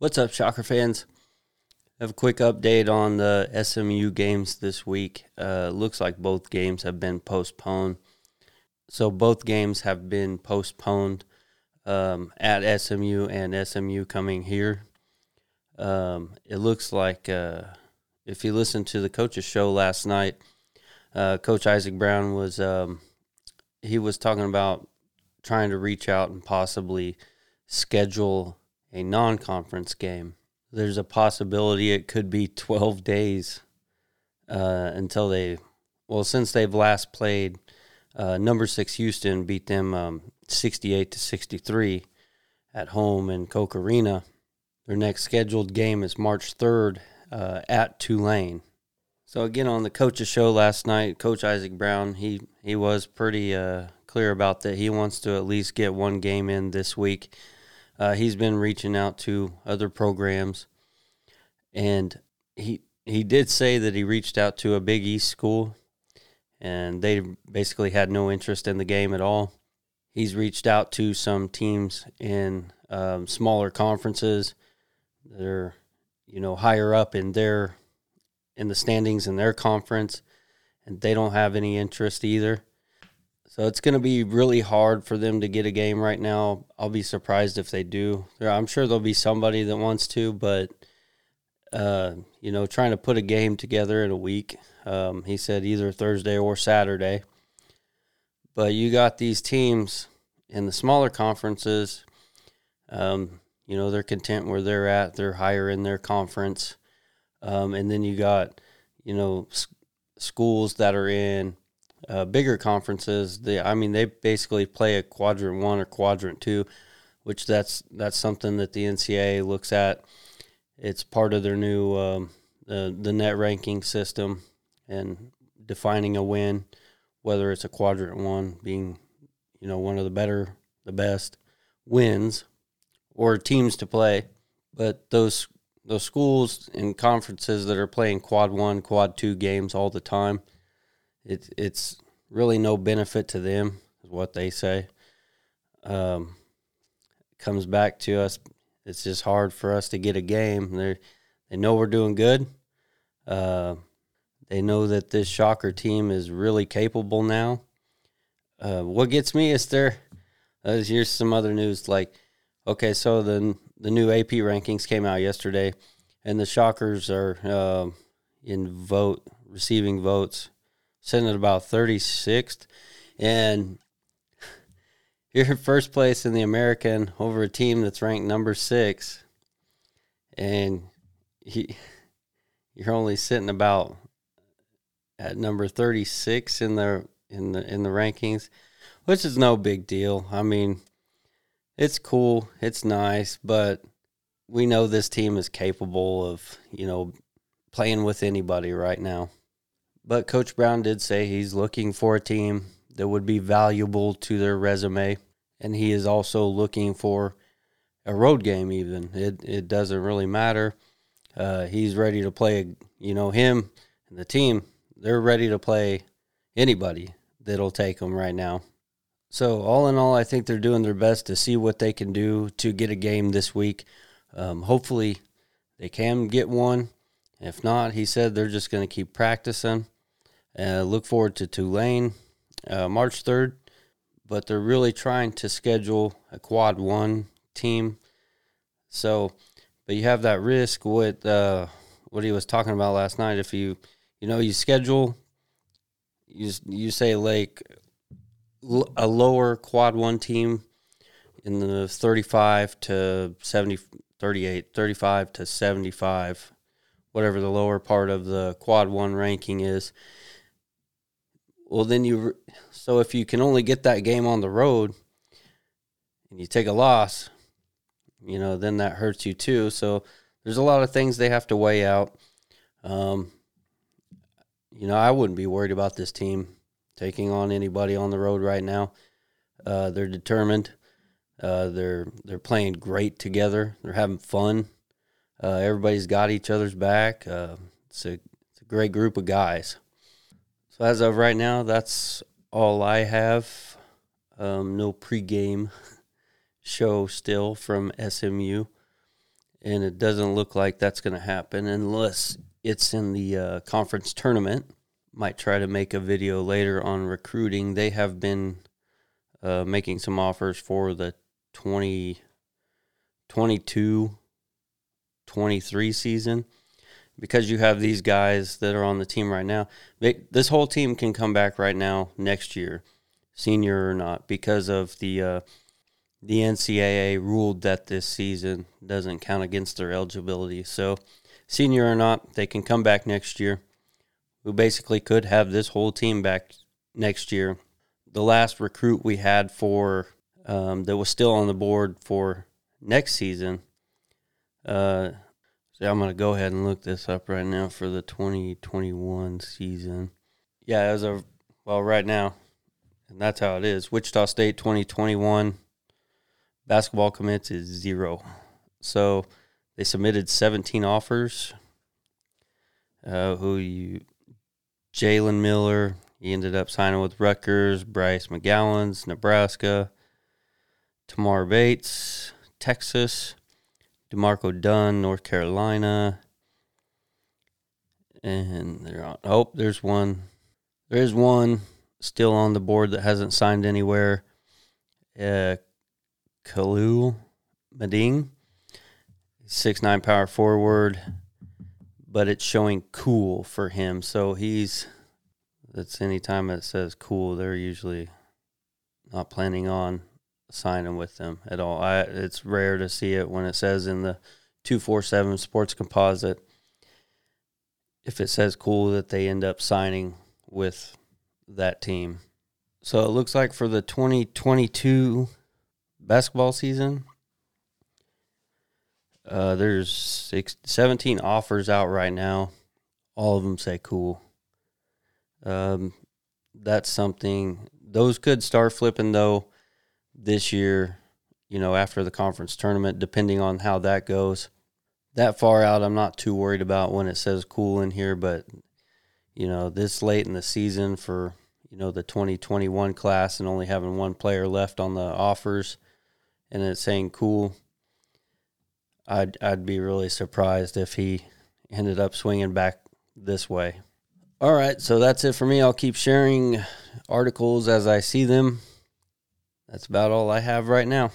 What's up, Shocker fans? Have a quick update on the SMU games this week. Uh, looks like both games have been postponed. So both games have been postponed um, at SMU and SMU coming here. Um, it looks like uh, if you listened to the coach's show last night, uh, Coach Isaac Brown was um, he was talking about trying to reach out and possibly schedule a non conference game. There's a possibility it could be 12 days uh, until they, well, since they've last played, uh, number six Houston beat them um, 68 to 63 at home in Koch Arena. Their next scheduled game is March 3rd uh, at Tulane. So again, on the coach's show last night, Coach Isaac Brown he he was pretty uh, clear about that. He wants to at least get one game in this week. Uh, he's been reaching out to other programs, and he he did say that he reached out to a Big East school, and they basically had no interest in the game at all. He's reached out to some teams in um, smaller conferences that are, you know, higher up in their in the standings in their conference, and they don't have any interest either. So it's going to be really hard for them to get a game right now. I'll be surprised if they do. I'm sure there'll be somebody that wants to, but uh, you know, trying to put a game together in a week. Um, he said either Thursday or Saturday. But you got these teams in the smaller conferences. Um, you know, they're content where they're at. They're higher in their conference. Um, and then you got, you know, s- schools that are in uh, bigger conferences, they I mean they basically play a quadrant one or quadrant two, which that's that's something that the NCAA looks at. It's part of their new um, the the net ranking system and defining a win, whether it's a quadrant one being, you know, one of the better, the best wins, or teams to play. But those those schools and conferences that are playing quad one, quad two games all the time it, it's really no benefit to them, is what they say. Um, comes back to us. It's just hard for us to get a game. They they know we're doing good. Uh, they know that this Shocker team is really capable now. Uh, what gets me is there. Uh, here's some other news. Like, okay, so the the new AP rankings came out yesterday, and the Shockers are uh, in vote receiving votes sitting at about 36th. And you're in first place in the American over a team that's ranked number six. And he, you're only sitting about at number 36 in the in the in the rankings, which is no big deal. I mean, it's cool, it's nice, but we know this team is capable of, you know, playing with anybody right now. But Coach Brown did say he's looking for a team that would be valuable to their resume, and he is also looking for a road game. Even it it doesn't really matter. Uh, he's ready to play. You know him and the team. They're ready to play anybody that'll take them right now. So all in all, I think they're doing their best to see what they can do to get a game this week. Um, hopefully, they can get one. If not, he said they're just going to keep practicing. Uh, look forward to Tulane uh, March 3rd, but they're really trying to schedule a quad one team. So, but you have that risk with uh, what he was talking about last night. If you, you know, you schedule, you you say like a lower quad one team in the 35 to 70, 38, 35 to 75, whatever the lower part of the quad one ranking is well, then you so if you can only get that game on the road and you take a loss, you know, then that hurts you too. So there's a lot of things they have to weigh out. Um, you know, I wouldn't be worried about this team taking on anybody on the road right now. Uh, they're determined. Uh, they're they're playing great together. They're having fun. Uh, everybody's got each other's back. Uh, it's a it's a great group of guys. So as of right now, that's all I have. Um, no pregame show still from SMU, and it doesn't look like that's going to happen unless it's in the uh, conference tournament. Might try to make a video later on recruiting. They have been uh, making some offers for the 2022 23 season because you have these guys that are on the team right now. They, this whole team can come back right now next year, senior or not, because of the uh, the NCAA ruled that this season doesn't count against their eligibility. So, senior or not, they can come back next year. We basically could have this whole team back next year. The last recruit we had for um, that was still on the board for next season. Uh, so I'm going to go ahead and look this up right now for the 2021 season. Yeah, as of well, right now, and that's how it is. Wichita State 2021 basketball commits is zero. So they submitted 17 offers. Uh, who you, Jalen Miller, he ended up signing with Rutgers, Bryce McGowens, Nebraska, Tamar Bates, Texas, DeMarco Dunn, North Carolina. And they're on. Oh, there's one. There is one still on the board that hasn't signed anywhere. Uh, Khalil six nine power forward, but it's showing cool for him. So he's that's any time it says cool, they're usually not planning on signing with them at all. I it's rare to see it when it says in the two four seven sports composite. If it says cool that they end up signing with that team. So it looks like for the 2022 basketball season. Uh, there's six, 17 offers out right now. All of them say cool. Um, that's something. Those could start flipping though this year. You know, after the conference tournament, depending on how that goes. That far out, I'm not too worried about when it says cool in here, but you know, this late in the season for you know the 2021 class and only having one player left on the offers and it's saying cool, I'd I'd be really surprised if he ended up swinging back this way. All right, so that's it for me. I'll keep sharing articles as I see them. That's about all I have right now.